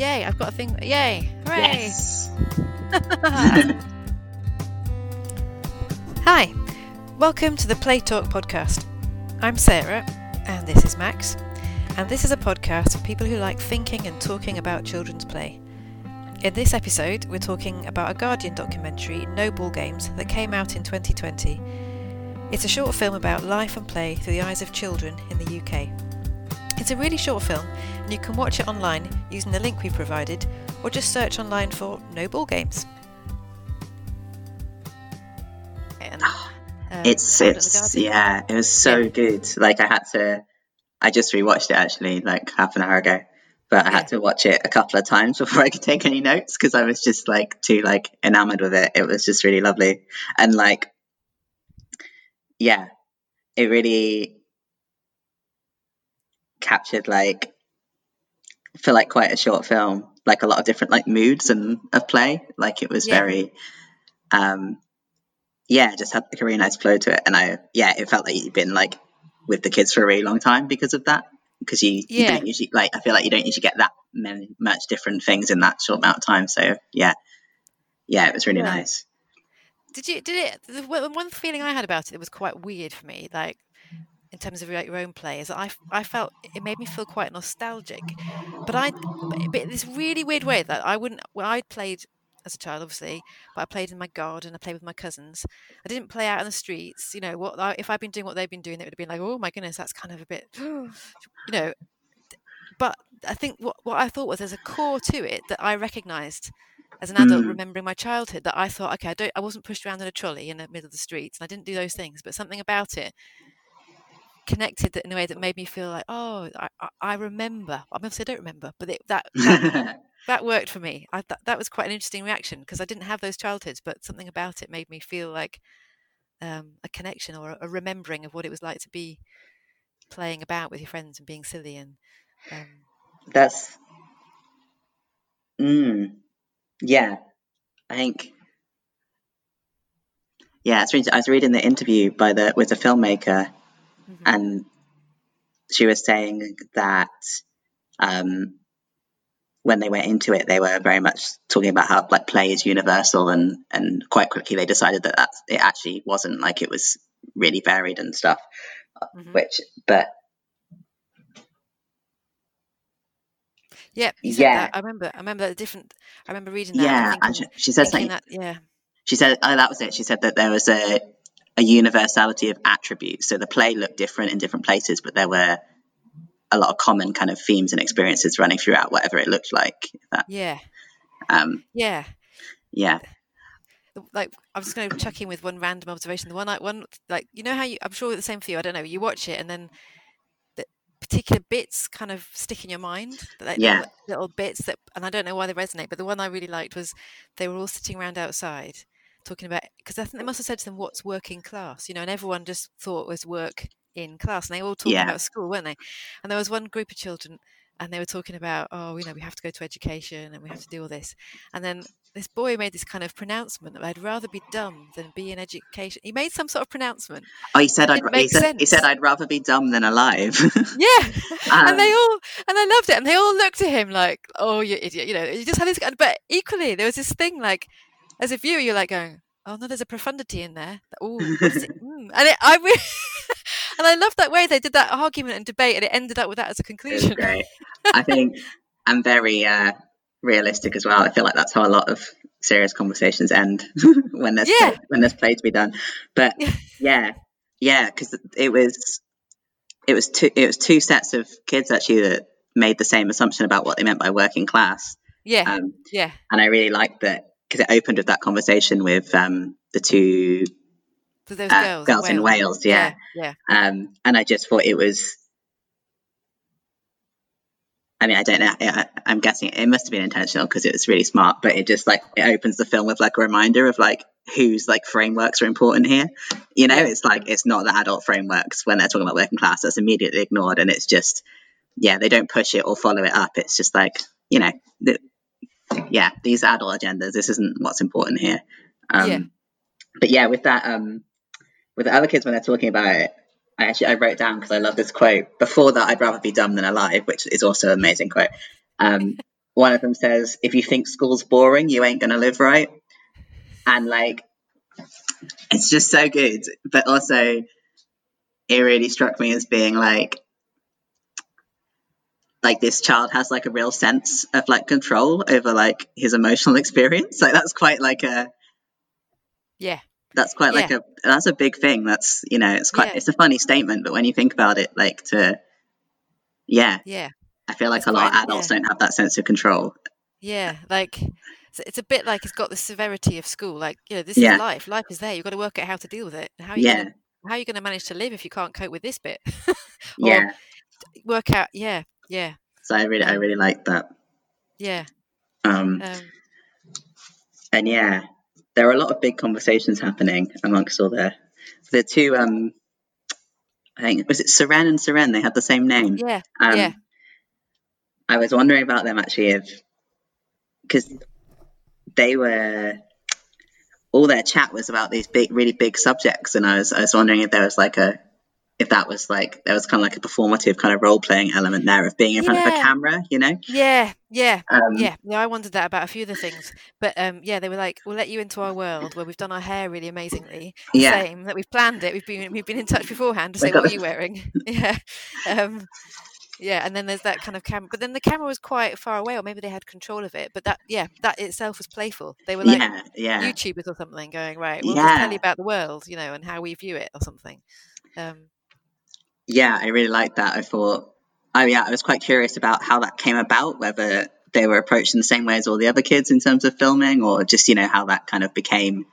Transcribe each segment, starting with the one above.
Yay, I've got a thing. Yay. Hooray. Yes. Hi, welcome to the Play Talk podcast. I'm Sarah, and this is Max, and this is a podcast for people who like thinking and talking about children's play. In this episode, we're talking about a Guardian documentary, No Ball Games, that came out in 2020. It's a short film about life and play through the eyes of children in the UK. It's a really short film, and you can watch it online using the link we provided, or just search online for No Ball Games. And, um, It's have a look at the it's yeah, it was so Yeah. good. Like I had to I just rewatched it actually like half an hour ago. But I had to watch it a couple of times before I could take any notes because I was just like too like enamored with it. It was just really lovely. And like yeah, it really captured like for like quite a short film, like a lot of different like moods and of play. Like it was Yeah. very um yeah, just had like a really nice flow to it. And I yeah, it felt like you'd been like with the kids for a really long time because of that. Because you, you Yeah. don't usually like I feel like you don't usually get that many much different things in that short amount of time. So yeah. Yeah, it was really nice. Did you did it? The one one feeling I had about it that was quite weird for me, like in terms of your own play, is that I I felt it made me feel quite nostalgic, but I but in this really weird way that I wouldn't. Well, I played as a child, obviously, but I played in my garden. I played with my cousins. I didn't play out in the streets. You know, what if I'd been doing what they've been doing, it would have been like, oh my goodness, that's kind of a bit, you know. But I think what what I thought was there's a core to it that I recognised as an adult Mm. remembering my childhood that I thought, okay, I don't, I wasn't pushed around in a trolley in the middle of the streets, and I didn't do those things, but something about it connected in a way that made me feel like, oh, I, I, remember. I mean, obviously I don't remember, but it, that, that that worked for me. I, that that was quite an interesting reaction because I didn't have those childhoods, but something about it made me feel like um, a connection or a, a remembering of what it was like to be playing about with your friends and being silly and um, That's mm, yeah. I think yeah. I was reading the interview by the with the filmmaker, mhm. and she was saying that um, when they went into it, they were very much talking about how like play is universal, and and quite quickly they decided that that's, it actually wasn't like it was really varied and stuff. Mhm. Which, but said yeah, that. I remember. I remember the different. I remember reading that yeah. and she, she said something. that. Yeah, She said, oh, that was it. She said that there was a, a universality of attributes. So the play looked different in different places, but there were a lot of common kind of themes and experiences running throughout whatever it looked like. That, yeah, um, yeah. yeah, like I'm just going to chuck in with one random observation. The one I one like you know how you I'm sure the same for you. I don't know. You watch it and then the particular bits kind of stick in your mind. Like yeah, little, little bits that, and I don't know why they resonate. But the one I really liked was they were all sitting around outside talking about because I think they must have said to them, "What's working class?" You know, and everyone just thought was work in class, and they were all talking yeah, about school, weren't they? And there was one group of children. And they were talking about, oh, you know, we have to go to education and we have to do all this. And then this boy made this kind of pronouncement that I'd rather be dumb than be in education. He made some sort of pronouncement Oh, he said I'd. He said he said. I'd rather be dumb than alive. Yeah, and they um, all and I loved it, and they all looked at him like, "Oh, you idiot!" You know, you just had this. But equally, there was this thing like, as a viewer, you're like going, "Oh no, there's a profundity in there." Oh? Mm. And it, I and I love that way they did that argument and debate, and it ended up with that as a conclusion. great. I think I'm very uh, realistic as well. I feel like that's how a lot of serious conversations end when there's Yeah, play, when there's play to be done. But yeah, yeah, yeah, because it was it was two it was two sets of kids actually that made the same assumption about what they meant by working class. yeah, Um, yeah. and I really liked that because it opened with that conversation with um, the two those uh, girls in girls in Wales. Wales, yeah. Yeah, yeah, Um, and I just thought it was. I mean, I don't know. I, I'm guessing it must have been intentional because it was really smart. But it just like it opens the film with like a reminder of like whose like frameworks are important here. You know, yeah, it's like it's not the adult frameworks when they're talking about working class. That's immediately ignored, and it's just yeah, they don't push it or follow it up. It's just like you know, the, yeah, these are adult agendas. This isn't what's important here. yeah. Um, but yeah, with that, um, with the other kids when they're talking about it, I actually I wrote down because I love this quote. Before that, I'd rather be dumb than alive, which is also an amazing quote. Um, one of them says, "If you think school's boring, you ain't gonna live right," and like, it's just so good. But also, it really struck me as being like, like this child has like a real sense of like control over like his emotional experience. Like that's quite like a yeah. That's quite like Yeah. a that's a big thing. That's you know it's quite Yeah. it's a funny statement, but when you think about it, like to yeah, Yeah. I feel like a lot of adults yeah. don't have that sense of control. Yeah, like it's, it's a bit like it's got the severity of school. Like you know, this is life. Life is there. You've got to work out how to deal with it. How are you Yeah, gonna, how are you going to manage to live if you can't cope with this bit? yeah. work out. Yeah, yeah, So I really I really like that. yeah. Um, Um, and yeah, there are a lot of big conversations happening amongst all the the two. Um, I think was it Seren and Seren? They had the same name. yeah, Um, yeah. I was wondering about them actually, if because they were all their chat was about these big, really big subjects, and I was I was wondering if there was like a if that was like there was kind of like a performative kind of role playing element there of being in front of a camera, you know? Yeah, yeah, Um, yeah. No, I wondered that about a few of the things, but um, yeah, they were like, "We'll let you into our world where we've done our hair really amazingly. Yeah. Same that we've planned it. We've been we've been in touch beforehand to say what are you wearing. yeah, um, yeah. And then there's that kind of camera, but then the camera was quite far away, or maybe they had control of it. But that, yeah, that itself was playful. They were like yeah, yeah, YouTubers or something, going right. We'll just tell you about the world, you know, and how we view it or something. Um, yeah. I really liked that. I thought, oh yeah, I was quite curious about how that came about, whether they were approached in the same way as all the other kids in terms of filming, or just you know how that kind of became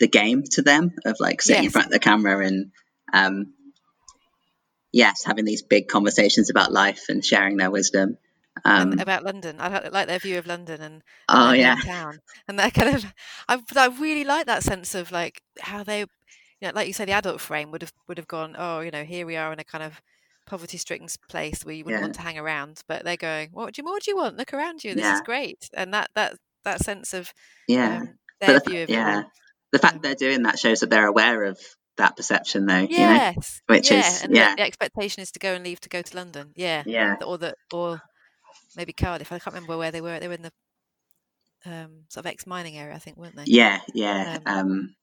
the game to them of like sitting in front of the camera and um, yes, having these big conversations about life and sharing their wisdom. Um, about London. I like their view of London and, oh yeah, hometown, and that kind of. I, I really like that sense of like how they, you know, like you say, the adult frame would have would have gone. Oh, you know, here we are in a kind of poverty-stricken place where you wouldn't Yeah. want to hang around, but they're going, "What do you? more do you want? Look around you. This Yeah. is great." And that that that sense of yeah. um, their the, view of yeah, it. the fact Um, they're doing that shows that they're aware of that perception, though. You know, Yes, which yeah, is and yeah, the, the expectation is to go and leave to go to London. Yeah, yeah, or the or maybe Cardiff. I can't remember where they were. They were in the um, sort of ex-mining area, I think, weren't they? yeah, yeah. Um, Um,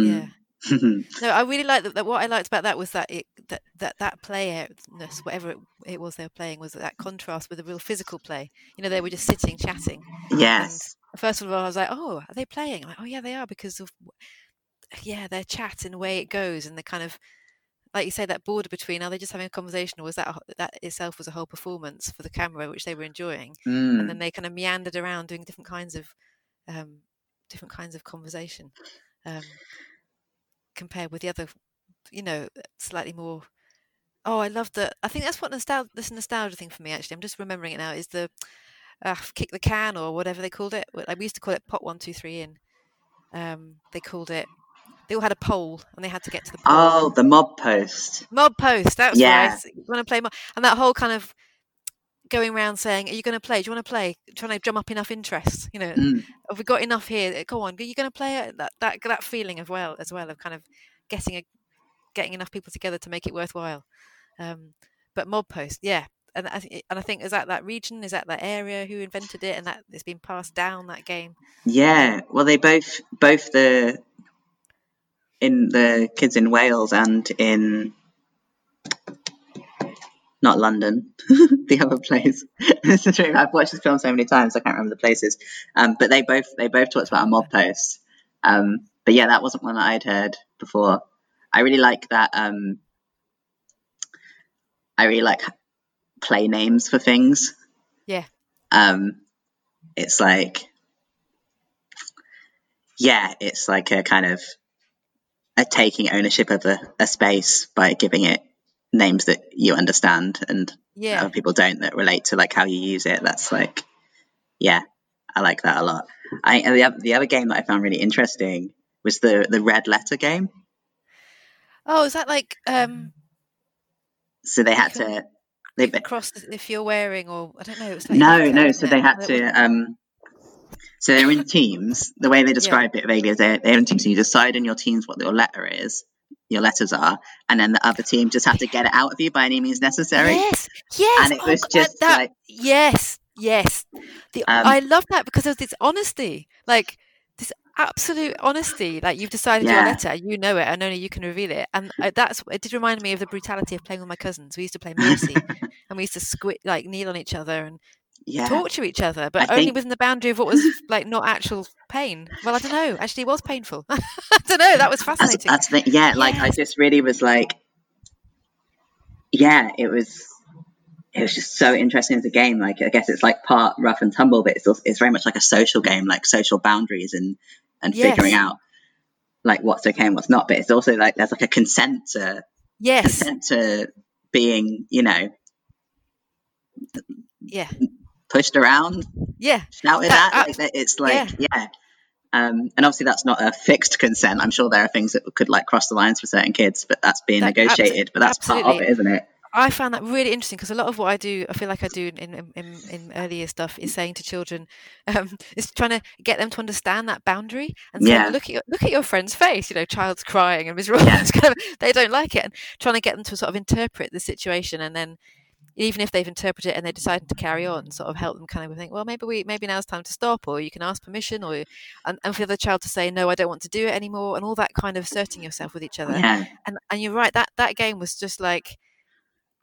Yeah. mm. No, I really liked that, that. What I liked about that was that it that that that playerness, whatever it, it was they were playing, was that contrast with the real physical play. You know, they were just sitting chatting. yes, First of all, I was like, "Oh, are they playing?" I'm like, "Oh, yeah, they are," because of yeah, their chat and the way it goes, and the kind of like you say that border between are they just having a conversation, or was that a that itself was a whole performance for the camera, which they were enjoying, and Mm. then they kind of meandered around doing different kinds of um, different kinds of conversation. Um, compared with the other, you know, slightly more. Oh, I love the. I think that's what nostalgia. This nostalgia thing for me. Actually, I'm just remembering it now. Is the uh, kick the can or whatever they called it. We used to call it pot one two three in. Um, they called it. They all had a pole and they had to get to the pole. oh, the mob post. Mob post. That's Yeah. right. You want to play mob, and that whole kind of going around saying, "Are you going to play? Do you want to play?" Trying to drum up enough interest. You know, Mm. have we got enough here? Go on, are you going to play it? That that that feeling of well as well of kind of getting a getting enough people together to make it worthwhile. Um, but mob post, yeah, and I, thi- and I think is that that region, is that that area who invented it, and that it's been passed down that game. Yeah, well, they both both the in the kids in Wales and in not London, the other place. it's true. I've watched this film so many times I can't remember the places. Um, but they both they both talked about a mob post. Um, but yeah, that wasn't one that I'd heard before. I really like that. Um, I really like play names for things. Yeah. Um, it's like yeah, it's like a kind of a taking ownership of a, a space by giving it names that you understand and Yeah, other people don't that relate to like how you use it. That's like, yeah, I like that a lot. I and the the other game that I found really interesting was the the red letter game. Oh, is that like um So they had can- to. They, across if you're wearing or I don't know. It's like no, no. So they had to. Um, so they're in teams. The way they described it vaguely is they're, they're in teams. So you decide in your teams what your letter is, your letters are, and then the other team just had to get it out of you by any means necessary. Yes, yes. And it oh, was God, just that, like- yes, Yes, the Um, I love that because of this honesty, like this absolute honesty. Like you've decided your letter, you know it, and only you can reveal it. And uh, that's it. Did remind me of the brutality of playing with my cousins. We used to play Mercy, and we used to squid like kneel on each other and yeah. torture each other, but I only think- within the boundary of what was like not actual pain. Well, I don't know. Actually, it was painful. I don't know. That was fascinating. that's the yeah. Like I just really was like, yeah, it was. It was just so interesting as a game. Like I guess it's like part rough and tumble, but it's also, it's very much like a social game, like social boundaries and and Yes. figuring out like what's okay and what's not. But it's also like there's like a consent to yes. consent to being, you know, Yeah. Pushed around, Yeah. shouted That- at. Like that it's like yeah. yeah. Um, and obviously that's not a fixed consent. I'm sure there are things that could like cross the lines for certain kids, but that's being That- negotiated. But that's part of it, isn't it? I found that really interesting because a lot of what I do, I feel like I do in in, in, in earlier stuff, is saying to children, um, is trying to get them to understand that boundary and saying, Yeah. look at your, look at your friend's face. You know, child's crying and miserable. Yeah. Kind of, they don't like it, and trying to get them to sort of interpret the situation, and then even if they've interpreted it and they decide to carry on, sort of help them kind of think, well, maybe we maybe now's time to stop, or you can ask permission, or and, and for the child to say, no, I don't want to do it anymore, and all that kind of asserting yourself with each other Yeah. and and you're right that that game was just like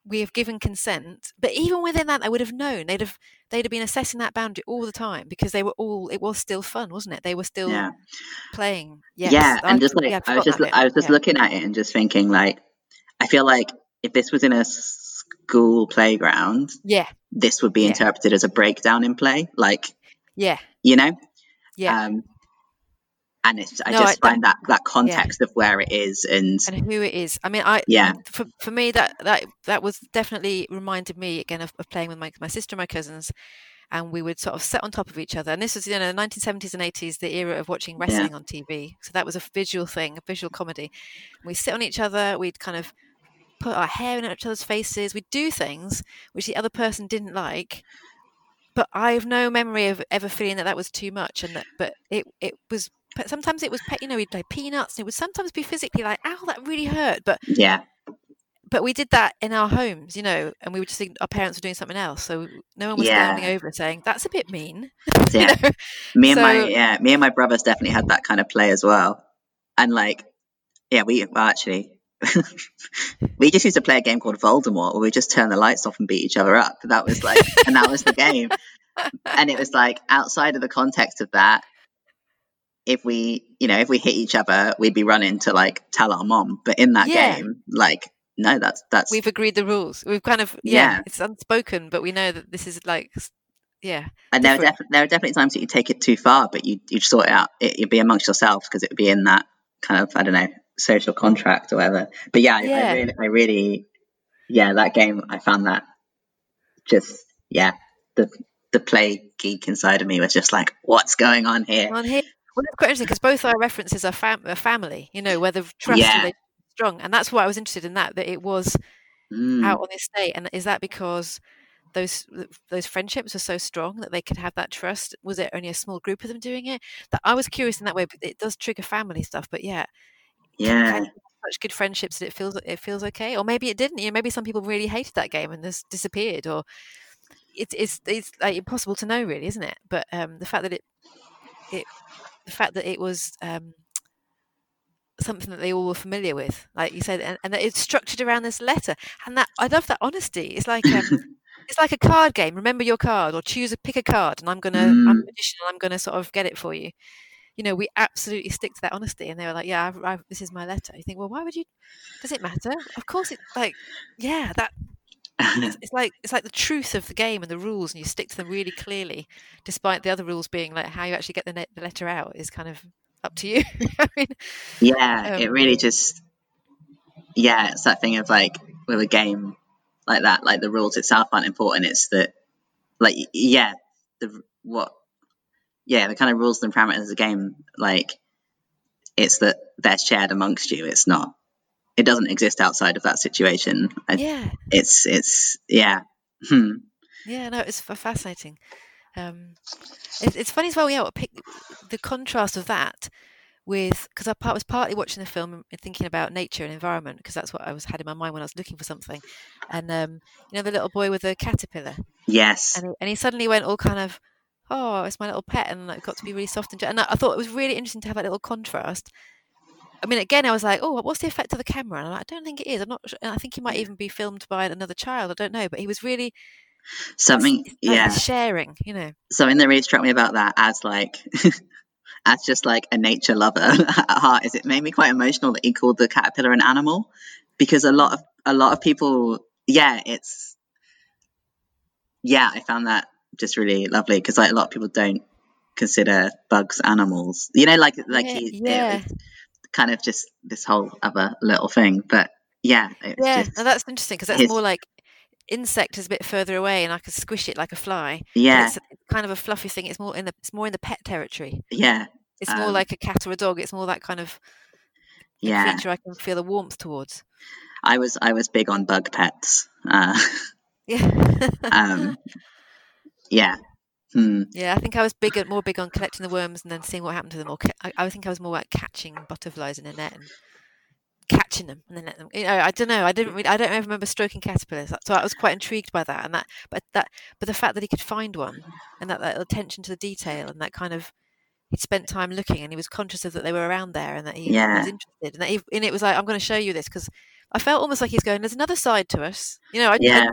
we have given consent but even within that they would have known they'd have they'd have been assessing that boundary all the time because they were all it was still fun wasn't it they were still Yeah. playing yes yeah. I- And just like yeah, I was just. I was just Yeah. looking at it and just thinking like I feel like if this was in a school playground, yeah this would be Yeah. interpreted as a breakdown in play. Like, yeah you know? yeah Um, and it's, I No, just I- find that, that context of where it is and and who it is i mean i Yeah. for, for me that that that was definitely reminded me again of, of playing with my, my sister and my cousins and we would sort of sit on top of each other and this was you know the 1970s and 80s the era of watching wrestling on tv so that was a visual thing a visual comedy we sit on each other we'd kind of put our hair in each other's faces we'd do things which the other person didn't like but i have no memory of ever feeling that that was too much and that but it it was but sometimes it was you know we'd play peanuts and it would sometimes be physically like ow that really hurt but yeah, but we did that in our homes, you know, and we would just think our parents were doing something else. So no one was Yeah. standing over saying, that's a bit mean. you yeah. know? Me and my yeah, me and my brothers definitely had that kind of play as well. And like, yeah, we well actually we just used to play a game called Voldemort where we just turn the lights off and beat each other up. That was like, and that was the game. And it was like outside of the context of that, if we, you know, if we hit each other, we'd be running to like tell our mom. But in that Yeah. game, like, no, that's that's We've agreed the rules. We've kind of, yeah, Yeah. it's unspoken, but we know that this is like, yeah, And there are, def- there are definitely times that you take it too far, but you you sort it out. It, you'd be amongst yourselves because it would be in that kind of I don't know social contract or whatever. But yeah, I- Yeah. I, really, I really, yeah, that game I found that just yeah the the play geek inside of me was just like, what's going on here? on here. Well, it's quite interesting because both our references are, fam- are family, you know, where the trust Yeah. is strong. And that's why I was interested in that, that it was Mm, out on the estate. And is that because those those friendships were so strong that they could have that trust? Was it only a small group of them doing it? That I was curious in that way. But it does trigger family stuff. But yeah, yeah, such good friendships that it feels it feels okay, or maybe it didn't. You know, maybe some people really hated that game and just disappeared, or it's it's it's like impossible to know, really, isn't it? But um, the fact that it it the fact that it was um, something that they all were familiar with, like you said, and, and that it's structured around this letter, and that I love that honesty. It's like um, it's like a card game. Remember your card, or choose a pick a card, and I'm gonna I'm Mm. magician, and I'm gonna sort of get it for you. You know, we absolutely stick to that honesty, and they were like, "Yeah, I've, I've, this is my letter." You think, well, why would you? Does it matter? Of course, it like, yeah, that it's, it's like it's like the truth of the game and the rules, and you stick to them really clearly, despite the other rules being like how you actually get the, net, the letter out is kind of up to you. I mean, yeah. Um, it really just yeah, it's that thing of like with a game like that, like the rules itself aren't important. It's that like yeah, the what yeah, the kind of rules and parameters of the game, like it's that they're shared amongst you. It's not. It doesn't exist outside of that situation. I, yeah, It's it's yeah. Hmm. yeah, no, it's fascinating. Um, it's, it's funny as well. Yeah, what pick, the contrast of that with because I part, was partly watching the film and thinking about nature and environment because that's what I was had in my mind when I was looking for something, and um, you know the little boy with the caterpillar, Yes. and and he suddenly went all kind of, oh, it's my little pet, and it got to be really soft and and I, I thought it was really interesting to have that little contrast. I mean, again, I was like, oh, what's the effect of the camera? And I'm like, I don't think it is. I'm not. Sure. I think he might even be filmed by another child. I don't know, but he was really Something, uh, yeah. sharing. You know, Something that really struck me about that as like, as just like a nature lover at heart is it made me quite emotional that he called the caterpillar an animal because a lot of a lot of people, yeah, it's, yeah, I found that just really lovely because like a lot of people don't consider bugs animals. You know, like like Yeah, he, it yeah. was kind of just this whole other little thing, but yeah, it's yeah, just and that's interesting because that's his- more like insect is a bit further away, and I can squish it like a fly. yeah, it's, kind of a fluffy thing. It's more in the it's more in the pet territory. yeah, It's more Um, like a cat or a dog. It's more that kind of yeah. creature I can feel the warmth towards. I was I was big on bug pets. Uh, Yeah, um, yeah. Hmm. yeah. I think I was bigger, more big on collecting the worms and then seeing what happened to them. Or ca- I, I think I was more like catching butterflies in a net and catching them and then let them. You know, I don't know. I didn't. Really, I don't remember stroking caterpillars. So I was quite intrigued by that and that. But that. But the fact that he could find one and that, that attention to the detail and that kind of. He'd spent time looking and he was conscious of that they were around there and that he Yeah. was interested and that he, and it was like I'm going to show you this because I felt almost like he's going. There's another side to us, you know. I, Yeah.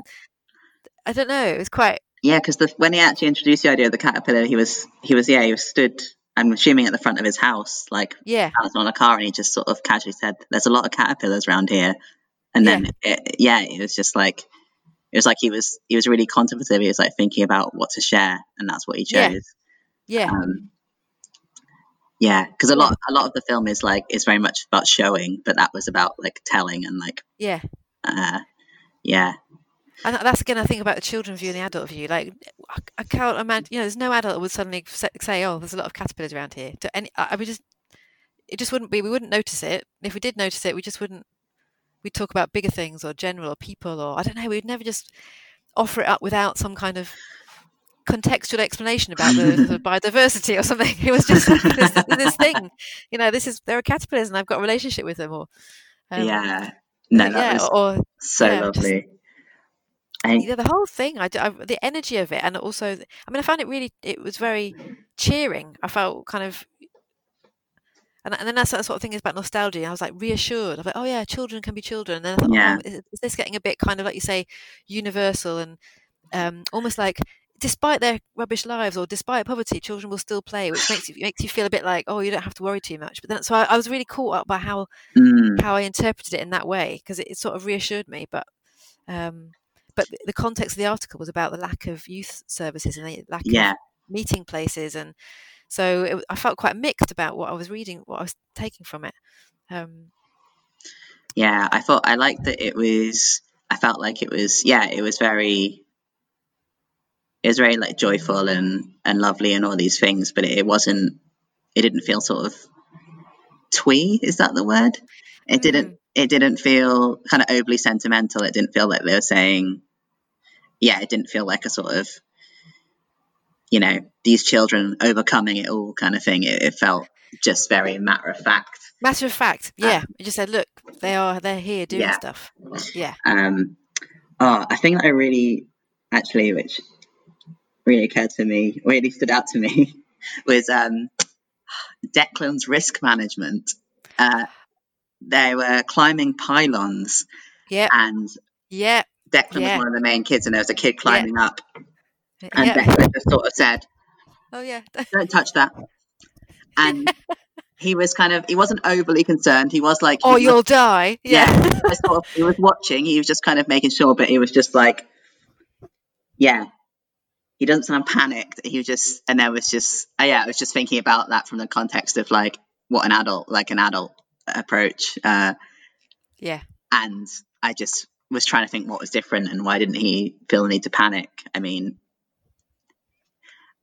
I, I don't know. It was quite Yeah, because when he actually introduced the idea of the caterpillar, he was he was yeah he was stood. I'm assuming at the front of his house, like yeah on a car, and he just sort of casually said, "There's a lot of caterpillars around here." And then it, yeah, it was just like it was like he was he was really contemplative. He was like thinking about what to share, and that's what he Yeah. chose. yeah Um, yeah, because a lot a lot of the film is like is very much about showing, but that was about like telling and like yeah. uh, yeah, And that's again, I think about the children view and the adult view. Like, I, I can't imagine, you know, there's no adult that would suddenly say, "Oh, there's a lot of caterpillars around here." To any, I, I would just, it just wouldn't be. We wouldn't notice it. If we did notice it, we just wouldn't. We'd talk about bigger things or general or people or I don't know. We'd never just offer it up without some kind of contextual explanation about the, the biodiversity or something. It was just this, this thing, you know. This is there are caterpillars and I've got a relationship with them, or um, yeah. No, that yeah, was or so yeah, just- yeah, the whole thing, I, I- the energy of it, and also, I mean, I found it really, it was very cheering. I felt kind of, and, and then that's that sort of thing is about nostalgia. I was like reassured. I was like, oh yeah, children can be children. And then I thought, Yeah. oh, is, is this getting a bit kind of like you say, universal and um, almost like, despite their rubbish lives or despite poverty, children will still play, which makes you makes you feel a bit like, oh, you don't have to worry too much. But then, so I, I was really caught up by how mm, how I interpreted it in that way because it, it sort of reassured me. But um, but the- context of the article was about the lack of youth services and the lack yeah, of meeting places, and so it, I felt quite mixed about what I was reading, what I was taking from it. Um, yeah. I thought I liked that it was. I felt like it was. Yeah, it was very. It was very like joyful and and lovely and all these things, but it, it wasn't. It didn't feel sort of twee. Is that the word? It didn't. It didn't feel kind of overly sentimental. It didn't feel like they were saying. Yeah, it didn't feel like a sort of. You know, these children overcoming it all kind of thing. It, it felt just very matter of fact. matter of fact, yeah, it just said, look, they are they're here doing Yeah. stuff. Yeah, Um, oh, I think I really, actually, which really occurred to me, really stood out to me, was um, Declan's risk management. Uh, they were climbing pylons, yeah, and yeah, Declan Yeah. was one of the main kids, and there was a kid climbing up, and yeah. Declan just sort of said, Oh yeah, "Don't touch that," and. He was kind of, he wasn't overly concerned. He was like, was- you'll die. yeah, Yeah, he was sort of, he was watching. He was just kind of making sure, but he was just like, yeah. He doesn't sound panicked. He was just, and there was just, uh, yeah, I was just thinking about that from the context of like what an adult, like an adult approach. Uh, yeah, and I just was trying to think what was different and why didn't he feel the need to panic? I mean,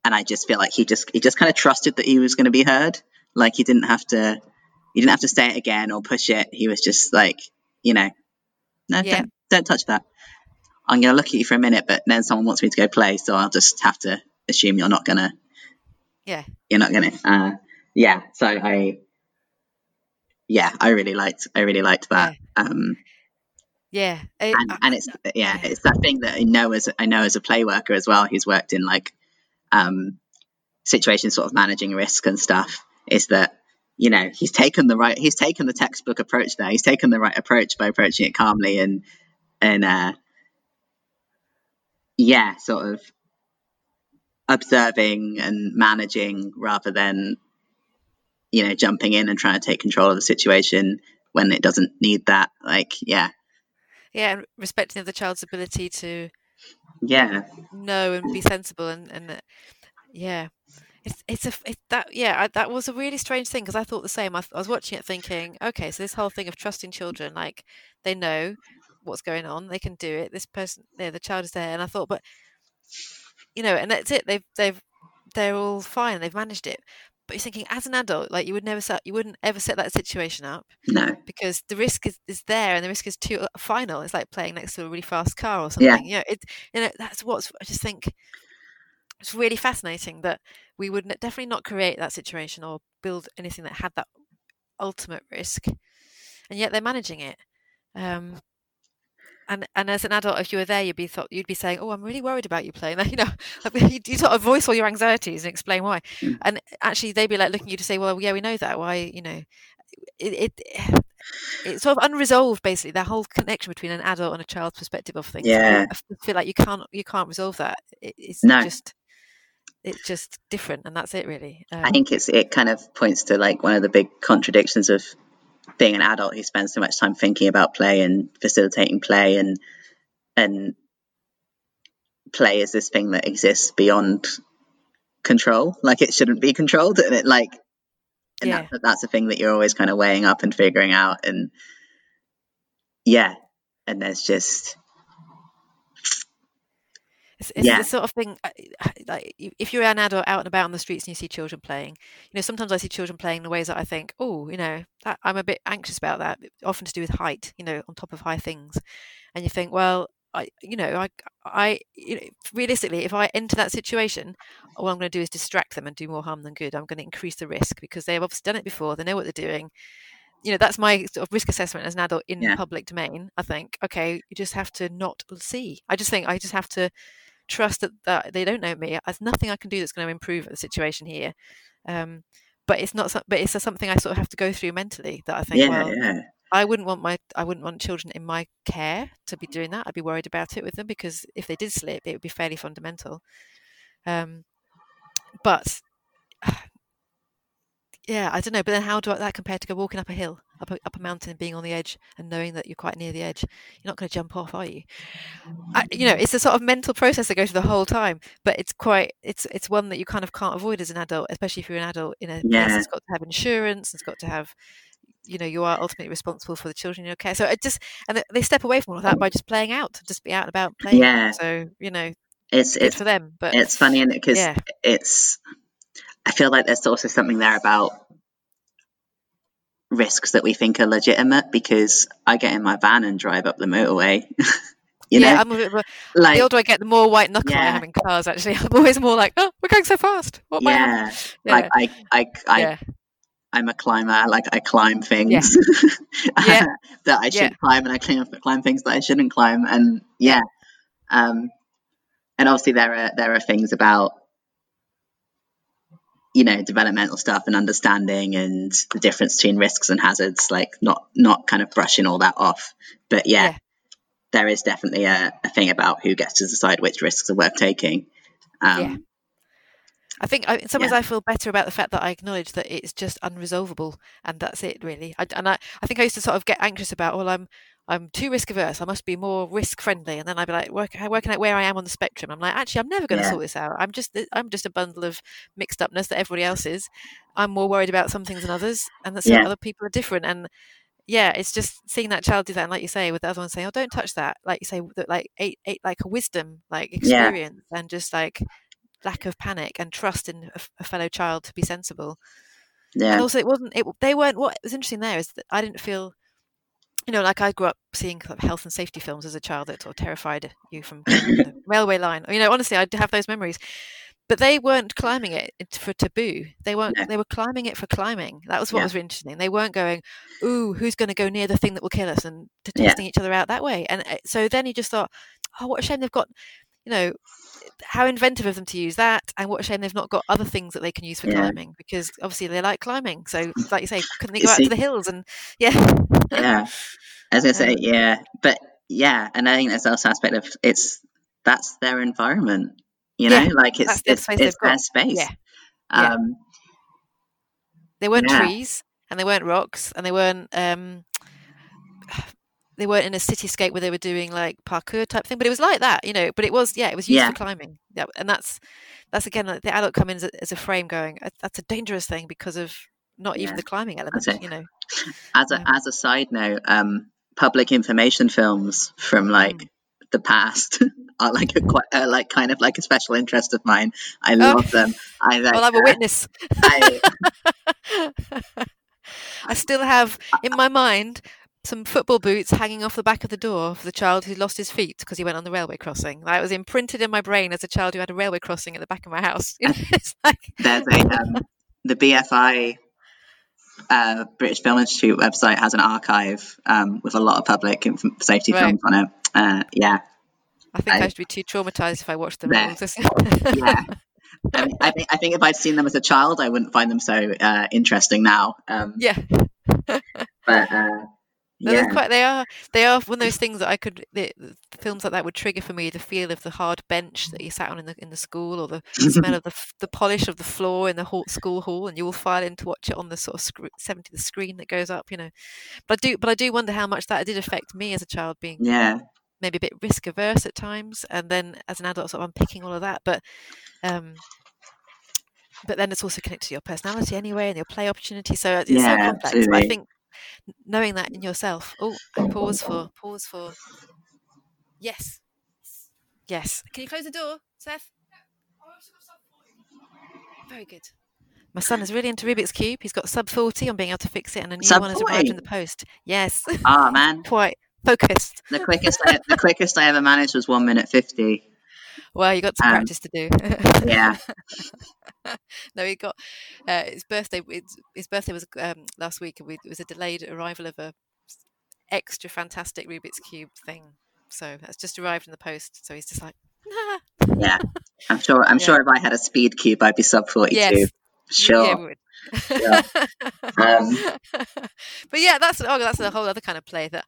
and I just feel like he just he just kind of trusted that he was going to be heard. Like he didn't have to he didn't have to say it again or push it. He was just like, you know, no, Yeah. don't, don't touch that. I'm going to look at you for a minute, but then someone wants me to go play, so I'll just have to assume you're not going to yeah, you're not going to. Uh, yeah, so I yeah, I really liked I really liked that. Um, Yeah, it, and, and it's yeah, yeah. it's that thing that I know as I know as a play worker as well. Who's worked in like um, situations, sort of managing risk and stuff. Is that you know he's taken the right he's taken the textbook approach there. He's taken the right approach by approaching it calmly and and uh, yeah, sort of observing and managing rather than you know jumping in and trying to take control of the situation when it doesn't need that. Like yeah, yeah, and respecting the child's ability to yeah, know and be sensible and and yeah. It's it's a it, that yeah I, that was a really strange thing because I thought the same. I, th- I was watching it thinking okay so this whole thing of trusting children like they know what's going on they can do it this person yeah the child is there and I thought but you know and that's it they've they've they're all fine they've managed it but you're thinking as an adult like you would never set you wouldn't ever set that situation up no, because the risk is, is there and the risk is too uh, final. It's like playing next to a really fast car or something Yeah. You know, it you know that's what's I just think it's really fascinating that we would definitely not create that situation or build anything that had that ultimate risk, and yet they're managing it. Um, and and as an adult, if you were there, you'd be thought you'd be saying, "Oh, I'm really worried about you playing that." You know, you, you sort of voice all your anxieties and explain why. Mm. And actually, they'd be like looking at you to say, "Well, yeah, we know that. Why, you know, it, it it's sort of unresolved basically that whole connection between an adult and a child's perspective of things Yeah. I feel like you can't you can't resolve that it, it's No. just it's just different and that's it really um, I think it's it kind of points to like one of the big contradictions of being an adult who spends so much time thinking about play and facilitating play and and play is this thing that exists beyond control. Like it shouldn't be controlled. And it like and Yeah. that, that's a thing that you're always kind of weighing up and figuring out and yeah. And there's just It's, it's Yeah. the sort of thing uh, like if you're an adult out and about on the streets and you see children playing, you know, sometimes I see children playing in ways that I think, oh, you know, that, I'm a bit anxious about that. Often to do with height, you know, on top of high things, and you think, well, I, you know, I, I, you know, realistically, if I enter that situation, all I'm going to do is distract them and do more harm than good. I'm going to increase the risk because they've obviously done it before. They know what they're doing. You know, that's my sort of risk assessment as an adult in Yeah. public domain. I think, okay, you just have to not see. I just think I just have to trust that, that they don't know me. There's nothing I can do that's going to improve the situation here. Um, but it's not. But it's something I sort of have to go through mentally. That I think, yeah well, yeah I wouldn't want my I wouldn't want children in my care to be doing that. I'd be worried about it with them because if they did slip, it would be fairly fundamental. Um, but yeah, I don't know. But then how do I, that compare to go walking up a hill, up a, up a mountain, and being on the edge and knowing that you're quite near the edge? You're not going to jump off, are you? I, you know, it's a sort of mental process that goes through the whole time. But it's quite it's it's one that you kind of can't avoid as an adult, especially if you're an adult in a place Yeah. that's got to have insurance, it's got to have you know you are ultimately responsible for the children in your care so it just and they step away from all of that by just playing out just be out and about playing Yeah. so you know it's it's for them but it's funny in it because yeah it's i feel like there's also something there about risks that we think are legitimate because i get in my van and drive up the motorway you yeah know i'm a bit like the older i get the more white knuckle i Yeah. have in cars actually i'm always more like oh we're going so fast what happen?" yeah like i i, I yeah i'm a climber like i climb things Yeah. that i should Yeah. climb and i climb, climb things that i shouldn't climb and yeah um and obviously there are there are things about you know developmental stuff and understanding and the difference between risks and hazards like not not kind of brushing all that off but yeah, Yeah. there is definitely a, a thing about who gets to decide which risks are worth taking um Yeah. I think I, in some ways Yeah. I feel better about the fact that I acknowledge that it's just unresolvable, and that's it really. I, and I, I think I used to sort of get anxious about, well, I'm I'm too risk averse. I must be more risk friendly, and then I'd be like work, uh, working out where I am on the spectrum. I'm like, actually, I'm never going to Yeah. sort this out. I'm just uh, I'm just a bundle of mixed upness that everybody else is. I'm more worried about some things than others, and that's Yeah. other people are different. And yeah, it's just seeing that child do that, and like you say, with the other one saying, "Oh, don't touch that," like you say, like eight, eight, like a wisdom, like Yeah. experience, and just like lack of panic and trust in a fellow child to be sensible. And yeah also, it wasn't. It they weren't. What was interesting there is that I didn't feel. You know, like I grew up seeing health and safety films as a child that sort of terrified you from the railway line. You know, honestly, I have those memories. but they weren't climbing it for taboo. They weren't. No. They were climbing it for climbing. That was what Yeah. was interesting. They weren't going, "Ooh, who's going to go near the thing that will kill us?" and t- Yeah. testing each other out that way. And uh, so then you just thought, "Oh, what a shame they've got." You know, how inventive of them to use that, and what a shame they've not got other things that they can use for Yeah. climbing because obviously they like climbing. So, like you say, couldn't they You go out see- to the hills and yeah, yeah. As I say, Um, yeah, but yeah, and I think there's also aspect of it's that's their environment. You know, Yeah, like it's it's, it's their space. Yeah. Um, They weren't trees, and they weren't rocks, and they weren't um, they weren't in a cityscape where they were doing like parkour type thing. But it was like that, you know. But it was yeah, it was used Yeah. for climbing. Yeah, and that's that's again like the adult come in as a, as a frame, going "Uh, that's a dangerous thing because of not even Yeah. the climbing element. You know, as a Um, as a side note, um, public information films from like Mm. the past are like a quite uh, like kind of like a special interest of mine. I Oh. love them. I like, well, I'm a uh, witness. I, I still have in my mind some football boots hanging off the back of the door for the child who lost his feet because he went on the railway crossing. That was imprinted in my brain as a child who had a railway crossing at the back of my house. It's like, there's a um, the BFI uh, British Film Institute website has an archive um, with a lot of public inf- safety Right. films on it. Uh, yeah, I think I, I- should be too traumatized if I watched them. Just- yeah. I, mean, I think I think if I'd seen them as a child, I wouldn't find them so uh, interesting now. Um, yeah. but uh, yeah, quite. They are. They are one of those things that I could. The, the films like that would trigger for me the feel of the hard bench that you sat on in the in the school, or the smell of the the polish of the floor in the hall, school hall, and you will file in to watch it on the sort of sc- seventy the screen that goes up. You know, but I do. But I do wonder how much that did affect me as a child, being yeah, maybe a bit risk averse at times, and then as an adult, sort of unpicking all of that. But um, but then it's also connected to your personality anyway and your play opportunity. So it's so Yeah, complex. But I think knowing that in yourself. Oh, pause for pause for. Yes, yes. Can you close the door, Seth? Very good. My son is really into Rubik's cube. He's got sub forty on being able to fix it, and a new Sub one has arrived in the post. Yes, oh man, quite focused. the quickest I, the quickest I ever managed was one minute fifty. Well, you got some Um, practice to do. Yeah, no, he got uh, his birthday. His, birthday was um, last week, and we, it was a delayed arrival of a extra fantastic Rubik's cube thing. So that's just arrived in the post. So he's just like, nah. yeah. I'm sure. I'm Yeah. sure if I had a speed cube, I'd be sub forty two. yes, Sure. yeah. Yeah. Um, but yeah, that's oh, that's a whole other kind of play that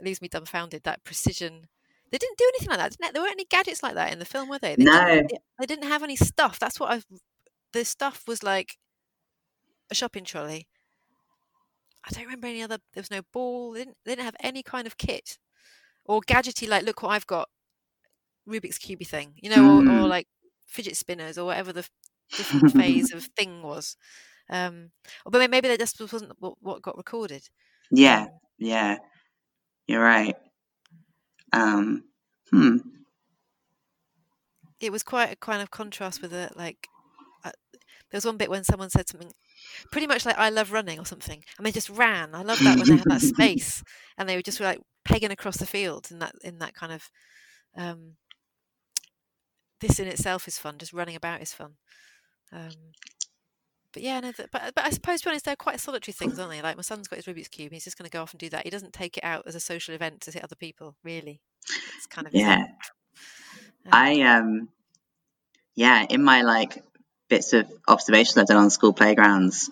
leaves me dumbfounded. That precision. They didn't do anything like that. Didn't they? There weren't any gadgets like that in the film, were they? they No. Didn't, they- didn't have any stuff. That's what I. The stuff was like a shopping trolley. I don't remember any other. There was no ball. They didn't, they didn't have any kind of kit or gadgety. Like, look what I've got. Rubik's cubey thing, you know, or, or Mm. like fidget spinners or whatever the different phase of thing was. Um, but maybe that just wasn't what, what got recorded. yeah, Um, yeah. You're right. Um, hmm. it was quite a kind of contrast with it. Like, uh, there was one bit when someone said something pretty much like "I love running" or something, and they just ran. I love that when they had that space, and they were just like pegging across the field in that in that kind of. Um, this in itself is fun. Just running about is fun. Um, but yeah, no, but but I suppose to be honest, they're quite solitary things, aren't they? Like my son's got his Rubik's cube. He's just going to go off and do that. He doesn't take it out as a social event to see other people. Really, it's kind of Yeah. Um, I um yeah, in my like bits of observations I've done on school playgrounds,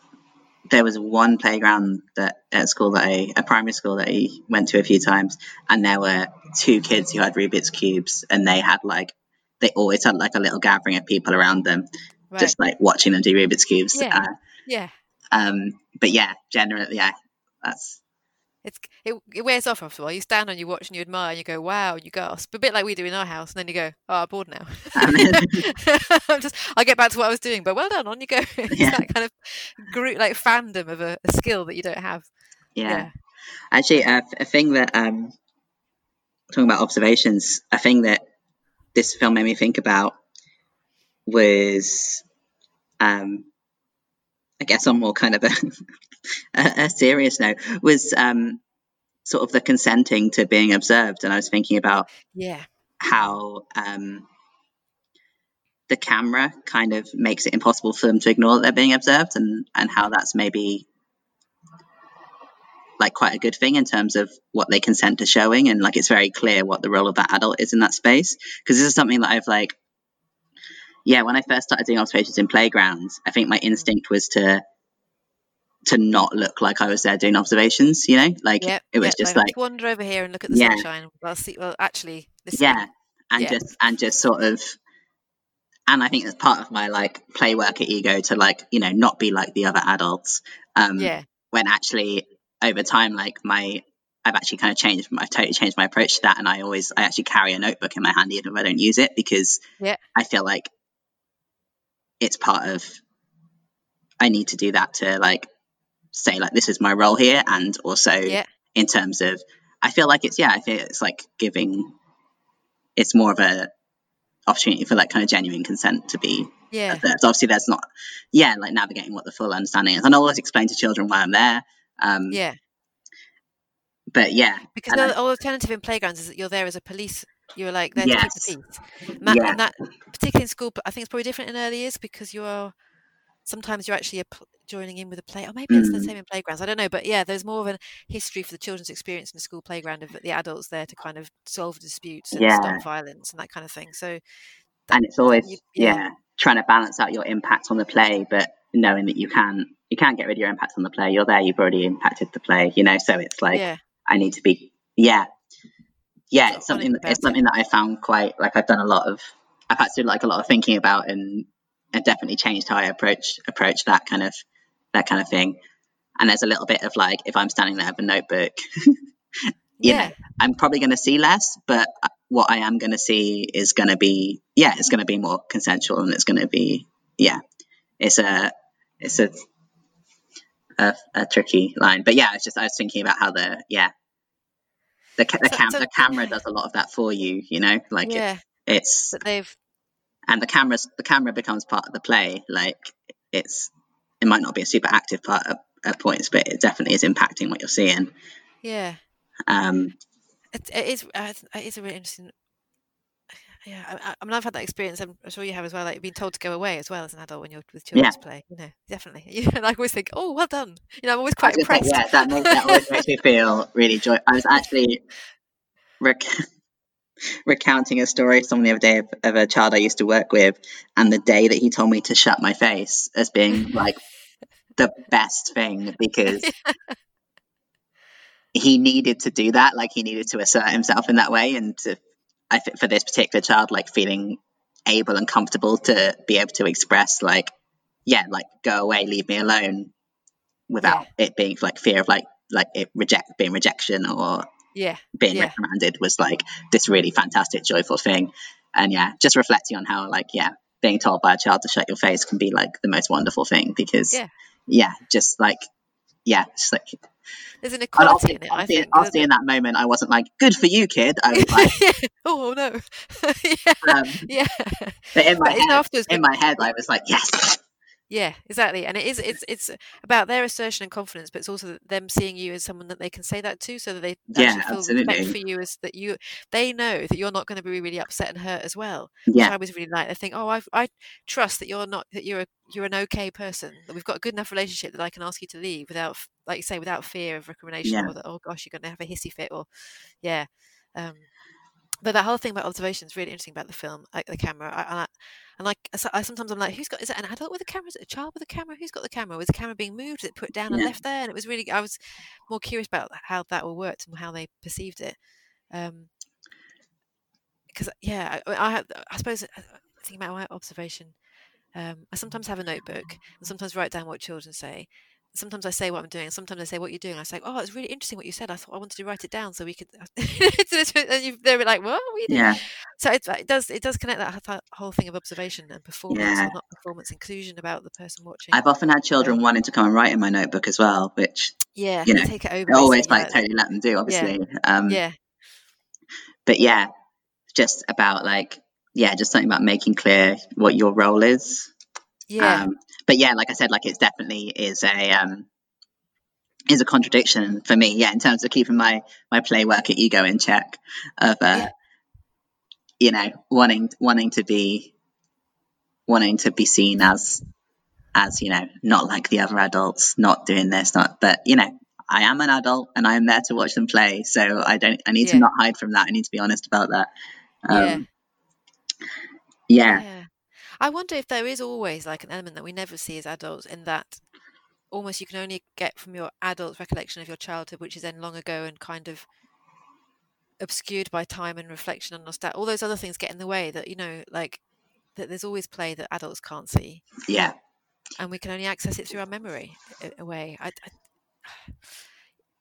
there was one playground that at school that I a primary school that I went to a few times, and there were two kids who had Rubik's cubes, and they had like they always had like a little gathering of people around them, right. just like watching them do Rubik's cubes. Yeah. Uh, yeah. um, but yeah, generally, yeah, that's It's it, it wears off after a while. You stand and you watch and you admire and you go, wow, and you gasp. A bit like we do in our house, and then you go, oh, I'm bored now. I'm just I'll get back to what I was doing, but well done, on you go. It's Yeah. that kind of group like fandom of a, a skill that you don't have. yeah. Yeah. Actually, a, a thing that um, talking about observations, a thing that this film made me think about was, um, I guess on more kind of a, a, a serious note, was um, sort of the consenting to being observed. And I was thinking about Yeah. how um, the camera kind of makes it impossible for them to ignore that they're being observed and and how that's maybe like quite a good thing in terms of what they consent to showing and like it's very clear what the role of that adult is in that space because this is something that I've like yeah when I first started doing observations in playgrounds I think my instinct was to to not look like I was there doing observations you know like Yep, it was yep, just like, like wander over here and look at the Yeah. sunshine. Well, see, well, actually, this yeah and Yeah. just and just sort of and I think that's part of my like play worker ego to like you know not be like the other adults um yeah, when actually over time like my I've actually kind of changed I've totally changed my approach to that and I always I actually carry a notebook in my hand even if I don't use it because Yeah. I feel like it's part of I need to do that to like say like this is my role here and also yeah, in terms of I feel like it's yeah I feel it's like giving it's more of a opportunity for like kind of genuine consent to be yeah, observed. Obviously, there's not yeah like navigating what the full understanding is, and I always explain to children why I'm there. Um, yeah. But yeah, Because I- alternative in playgrounds is that you're there as a police. You're like there to Yes. keep the peace. And that, Yeah. and that, particularly in school, but I think it's probably different in early years because you are sometimes you're actually a pl- joining in with a play, or maybe it's the Mm. same in playgrounds. I don't know, but yeah, there's more of a history for the children's experience in the school playground of the adults there to kind of solve disputes and Yeah. stop violence and that kind of thing. So and it's always you- yeah. yeah. trying to balance out your impact on the play, but knowing that you can you can't get rid of your impact on the play. You're there, you've already impacted the play, you know. So it's like yeah, I need to be yeah yeah. It's something honest it's something that I found quite like I've done a lot of I've had to do like a lot of thinking about and and definitely changed how I approach approach that kind of that kind of thing. And there's a little bit of like if I'm standing there with a notebook, you yeah, know, I'm probably going to see less, but uh, what I am going to see is going to be, yeah, it's going to be more consensual and it's going to be, yeah, it's a, it's a, a, a tricky line. But yeah, it's just, I was thinking about how the, yeah, the, the, cam- the camera does a lot of that for you, you know, like it, it's, That they've and the camera's, the camera becomes part of the play. Like it's, it might not be a super active part at, at points, but it definitely is impacting what you're seeing. yeah. Um, It, it is. Uh, it is a really interesting. Yeah, I, I- mean, I've had that experience. I'm sure you have as well. Like being told to go away as well as an adult when you're with Yeah. children's play. You know, definitely. You know, I always think, oh, well done. You know, I'm always quite impressed. yeah, that, makes, that always makes me feel really joy. I was actually rec- recounting a story someone the other day of, of a child I used to work with, and the day that he told me to shut my face as being like the best thing because he needed to do that. Like he needed to assert himself in that way, and to, I think for this particular child, like feeling able and comfortable to be able to express, like, yeah, like go away, leave me alone, without it being like fear of like like it reject being rejection or yeah, being Yeah. reprimanded was like this really fantastic joyful thing and yeah just reflecting on how like yeah being told by a child to shut your face can be like the most wonderful thing because Yeah. yeah just like yeah just like there's an and equality in it. I obviously in that moment I wasn't like good for you kid I was like oh no. yeah, um, yeah. but in my But head afterwards, in my head I was like yes Yeah, exactly. And it is it's it's about their assertion and confidence, but it's also them seeing you as someone that they can say that to so that they Yeah, actually feel respect absolutely. for you as that you they know that you're not going to be really upset and hurt as well. Yeah, Which I was really like they think, Oh, I I trust that you're not that you're a you're an okay person, that we've got a good enough relationship that I can ask you to leave without like you say, without fear of recrimination Yeah. or that oh gosh, you're gonna have a hissy fit or yeah. Um but that whole thing about observation is really interesting about the film, like the camera. I, and, I, and like I, sometimes I'm like, who's got? Is it an adult with a camera? Is it a child with a camera? Who's got the camera? Was the camera being moved? Is it put down and left there? And it was really, I was more curious about how that all worked and how they perceived it. Um, because yeah, I, I, have- I suppose uh, thinking about my observation, um, I sometimes have a notebook and sometimes write down what children say. Sometimes I say what I'm doing, sometimes I say what you're doing. I say, "Oh, it's really interesting what you said. I thought I wanted to write it down so we could." and you, they're like, "What? What are you doing?" yeah So it, it does it does connect that whole thing of observation and performance, Yeah. not performance, inclusion about the person watching. I've often had children wanting to come and write in my notebook as well which yeah, you know, take it over. I always like totally let them do obviously yeah, um yeah, but yeah, just about like yeah, just something about making clear what your role is. yeah, Um, but yeah, like I said, like it's definitely is a um, is a contradiction for me. Yeah, in terms of keeping my my play worker ego in check, of uh, Yeah. you know wanting wanting to be wanting to be seen as as you know not like the other adults not doing this not but you know i am an adult and i am there to watch them play so i don't i need to not hide from that i need to be honest about that Yeah. um, yeah Yeah. I wonder if there is always like an element that we never see as adults in that almost you can only get from your adult recollection of your childhood, which is then long ago and kind of obscured by time and reflection and nostalgia. All those other things get in the way that, you know, like that there's always play that adults can't see yeah and we can only access it through our memory in a way. I, I,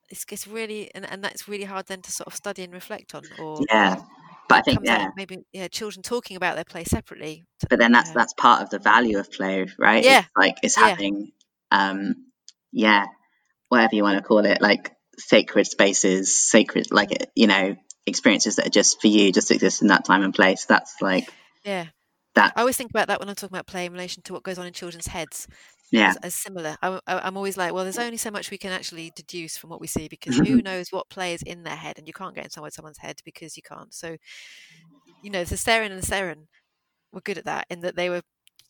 it's, it's really, and, and that's really hard then to sort of study and reflect on or yeah but i think out yeah maybe yeah children talking about their play separately but then that's uh, that's part of the value of play right? Yeah. it's like it's Yeah. having um yeah whatever you want to call it like sacred spaces sacred like you know experiences that are just for you just exist in that time and place. That's like yeah. that I always think about that when I'm talking about play in relation to what goes on in children's heads yeah as, similar. I, am always like, well, there's only so much we can actually deduce from what we see because Mm-hmm. who knows what play is in their head, and you can't get inside someone's head because you can't. So, you know, the Seren and the Seren were good at that in that they were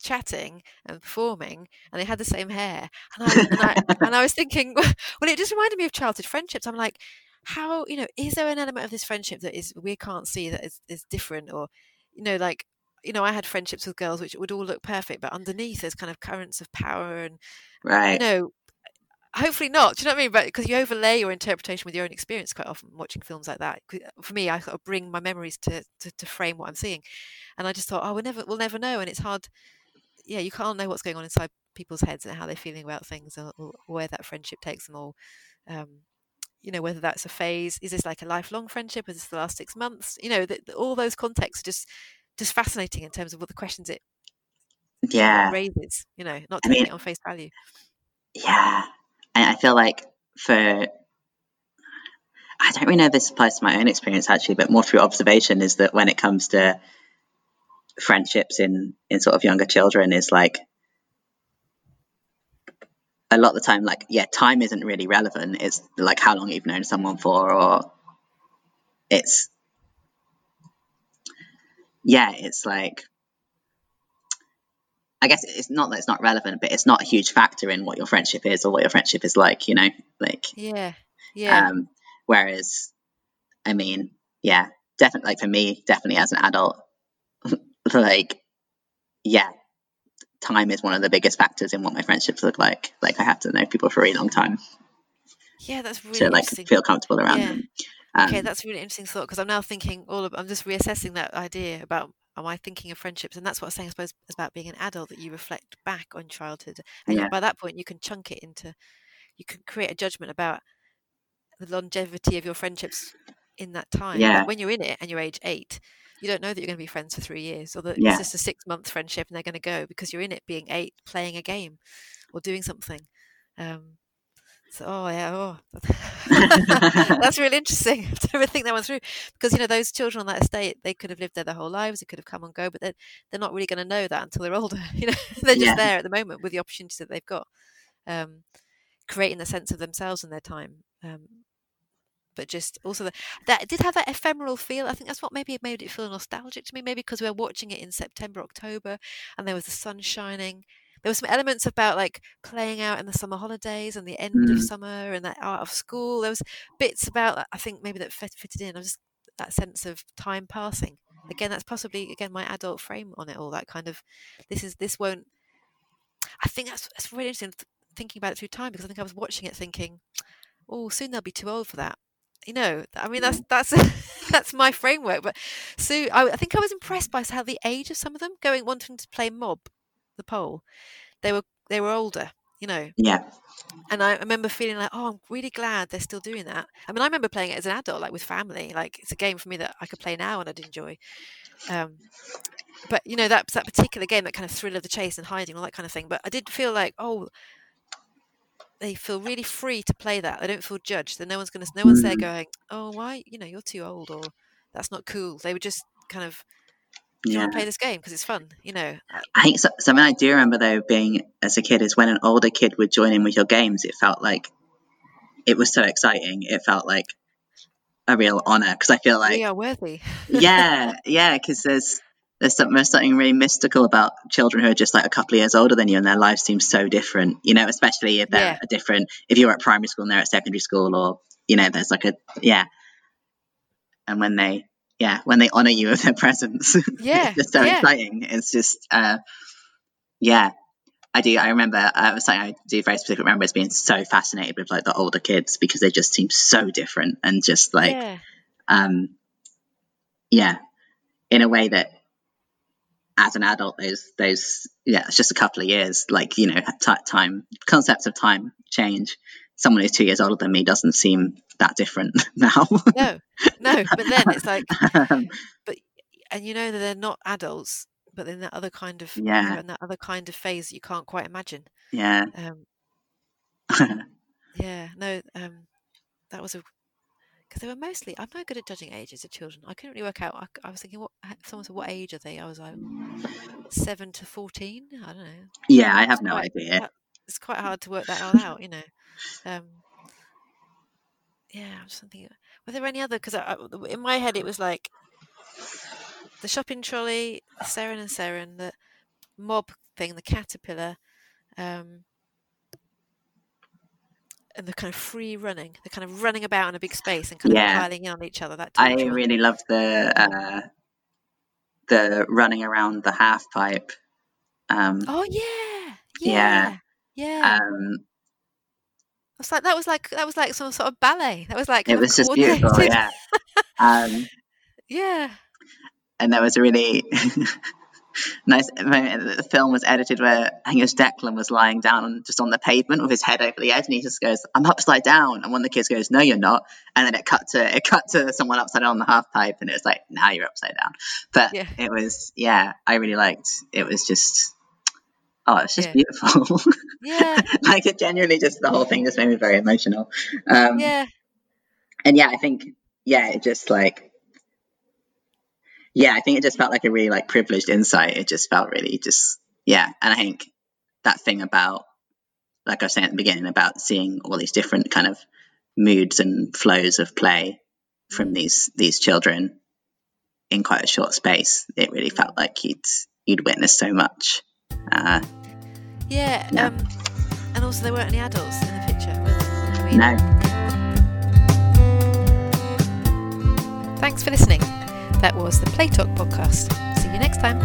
chatting and performing, and they had the same hair. And I, and I, and I was thinking, well, it just reminded me of childhood friendships. I'm like, how you know, is there an element of this friendship that is we can't see that is, is different, or you know, like you know, I had friendships with girls which would all look perfect, but underneath there's kind of currents of power and right. you know, hopefully not. Do you know what I mean? But because you overlay your interpretation with your own experience quite often watching films like that. For me, I sort of bring my memories to, to to frame what I'm seeing, and I just thought, oh, we'll never we'll never know, and it's hard. Yeah, you can't know what's going on inside people's heads and how they're feeling about things, or, or where that friendship takes them, or um, you know, whether that's a phase. Is this like a lifelong friendship? Is this the last six months? You know, that all those contexts just just fascinating in terms of what the questions it yeah raises. You know, not I taking mean- it on face value. yeah and i feel like for i don't really know if this applies to my own experience actually but more through observation is that when it comes to friendships in in sort of younger children is like a lot of the time like yeah time isn't really relevant it's like how long you've known someone for or it's yeah it's like i guess it's not that it's not relevant but it's not a huge factor in what your friendship is or what your friendship is like you know like Yeah, yeah. um whereas i mean yeah definitely like for me definitely as an adult like yeah time is one of the biggest factors in what my friendships look like like i have to know people for a really long time Yeah, that's really to like feel comfortable around Yeah. them um, okay, that's a really interesting thought because I'm now thinking all of, I'm just reassessing that idea about am I thinking of friendships, and that's what I was saying, I suppose, about being an adult that you reflect back on childhood, and Yeah. by that point you can chunk it into, you can create a judgment about the longevity of your friendships in that time. Yeah. when you're in it and you're age eight, you don't know that you're going to be friends for three years, or that Yeah. it's just a six month friendship and they're going to go because you're in it being eight, playing a game, or doing something. Um, so, oh yeah, oh, that's really interesting to ever think that one through because you know those children on that estate they could have lived there their whole lives they could have come and go but they're, they're not really going to know that until they're older you know they're just Yeah. there at the moment with the opportunities that they've got um, creating the sense of themselves and their time um, but just also the, that did have that ephemeral feel i think that's what maybe made it feel nostalgic to me maybe because we were watching it in september october and there was the sun shining there were some elements about like playing out in the summer holidays and the end of Mm. summer and that out of school. There was bits about i think maybe that fit, fitted in. I was just that sense of time passing. Again that's possibly again my adult frame on it all that kind of this is this won't i think that's that's really interesting thinking about it through time because i think i was watching it thinking oh soon they'll be too old for that. You know i mean that's that's that's my framework but so I, I think i was impressed by how the age of some of them going wanting to play mob the pole they were they were older you know yeah and I remember feeling like, oh, I'm really glad they're still doing that. I mean, I remember playing it as an adult, like with family. Like it's a game for me that I could play now and I'd enjoy. Um, but you know, that that particular game, that kind of thrill of the chase and hiding, all that kind of thing. But I did feel like, oh, they feel really free to play that. They don't feel judged. That no one's gonna, no one's there Mm. going, oh, why, you know, you're too old or that's not cool. They were just kind of, do you yeah want to play this game because it's fun, you know? I think so, something I do remember though being as a kid is when an older kid would join in with your games. It felt like it was so exciting. It felt like a real honor because I feel like we are worthy. yeah, yeah, because there's there's something, there's something really mystical about children who are just like a couple of years older than you and their lives seem so different you know especially if they're Yeah. a different if you're at primary school and they're at secondary school or you know there's like a yeah and when they yeah when they honor you with their presence Yeah, it's just so yeah. exciting it's just uh yeah I do. I remember I was something I do very specifically remember as being so fascinated with like the older kids because they just seem so different and just like yeah, um yeah in a way that as an adult those those yeah it's just a couple of years like you know t- time concepts of time change someone who's two years older than me doesn't seem that different now no, no. But then it's like, Um, and you know that they're not adults, but in that other kind of Yeah. in that other kind of phase you can't quite imagine. yeah Um, yeah, no, um, that was a because they were mostly. I'm no good at judging ages of children. I couldn't really work out. I was thinking, what? Someone said, what age are they? I was like, seven to fourteen. I don't know. yeah i have no quite- idea quite- It's quite hard to work that all out, you know. Um, yeah, I'm just thinking. Were there any other? Because in my head it was like the shopping trolley, the Seren and Seren, the mob thing, the caterpillar, um, and the kind of free running, the kind of running about in a big space and kind Yeah. of piling in on each other. That i really loved the uh the running around the half pipe um Oh yeah, Yeah. yeah, yeah. um It's like that was like that was like some sort of ballet. That was like it was just beautiful yeah um Yeah. and there was a really nice moment. The film was edited where I was Declan was lying down on, just on the pavement with his head over the edge, and he just goes, "I'm upside down," and one of the kids goes, "No, you're not," and then it cut to it cut to someone upside down on the half pipe, and it was like, "Now you're upside down." But Yeah. it was, yeah, I really liked. It was just, oh, it's just Yeah. beautiful. Yeah. like it genuinely just the whole thing just made me very emotional. Um, Yeah. and yeah, I think yeah, it just like yeah, I think it just felt like a really like privileged insight. It just felt really just yeah, and I think that thing about like I was saying at the beginning about seeing all these different kind of moods and flows of play from Mm. these these children in quite a short space. It really felt like you'd you'd witnessed so much. Uh, Yeah. Yeah. Um, and also there weren't any adults in the picture. were there? No, Thanks for listening. That was the Play Talk podcast. See you next time.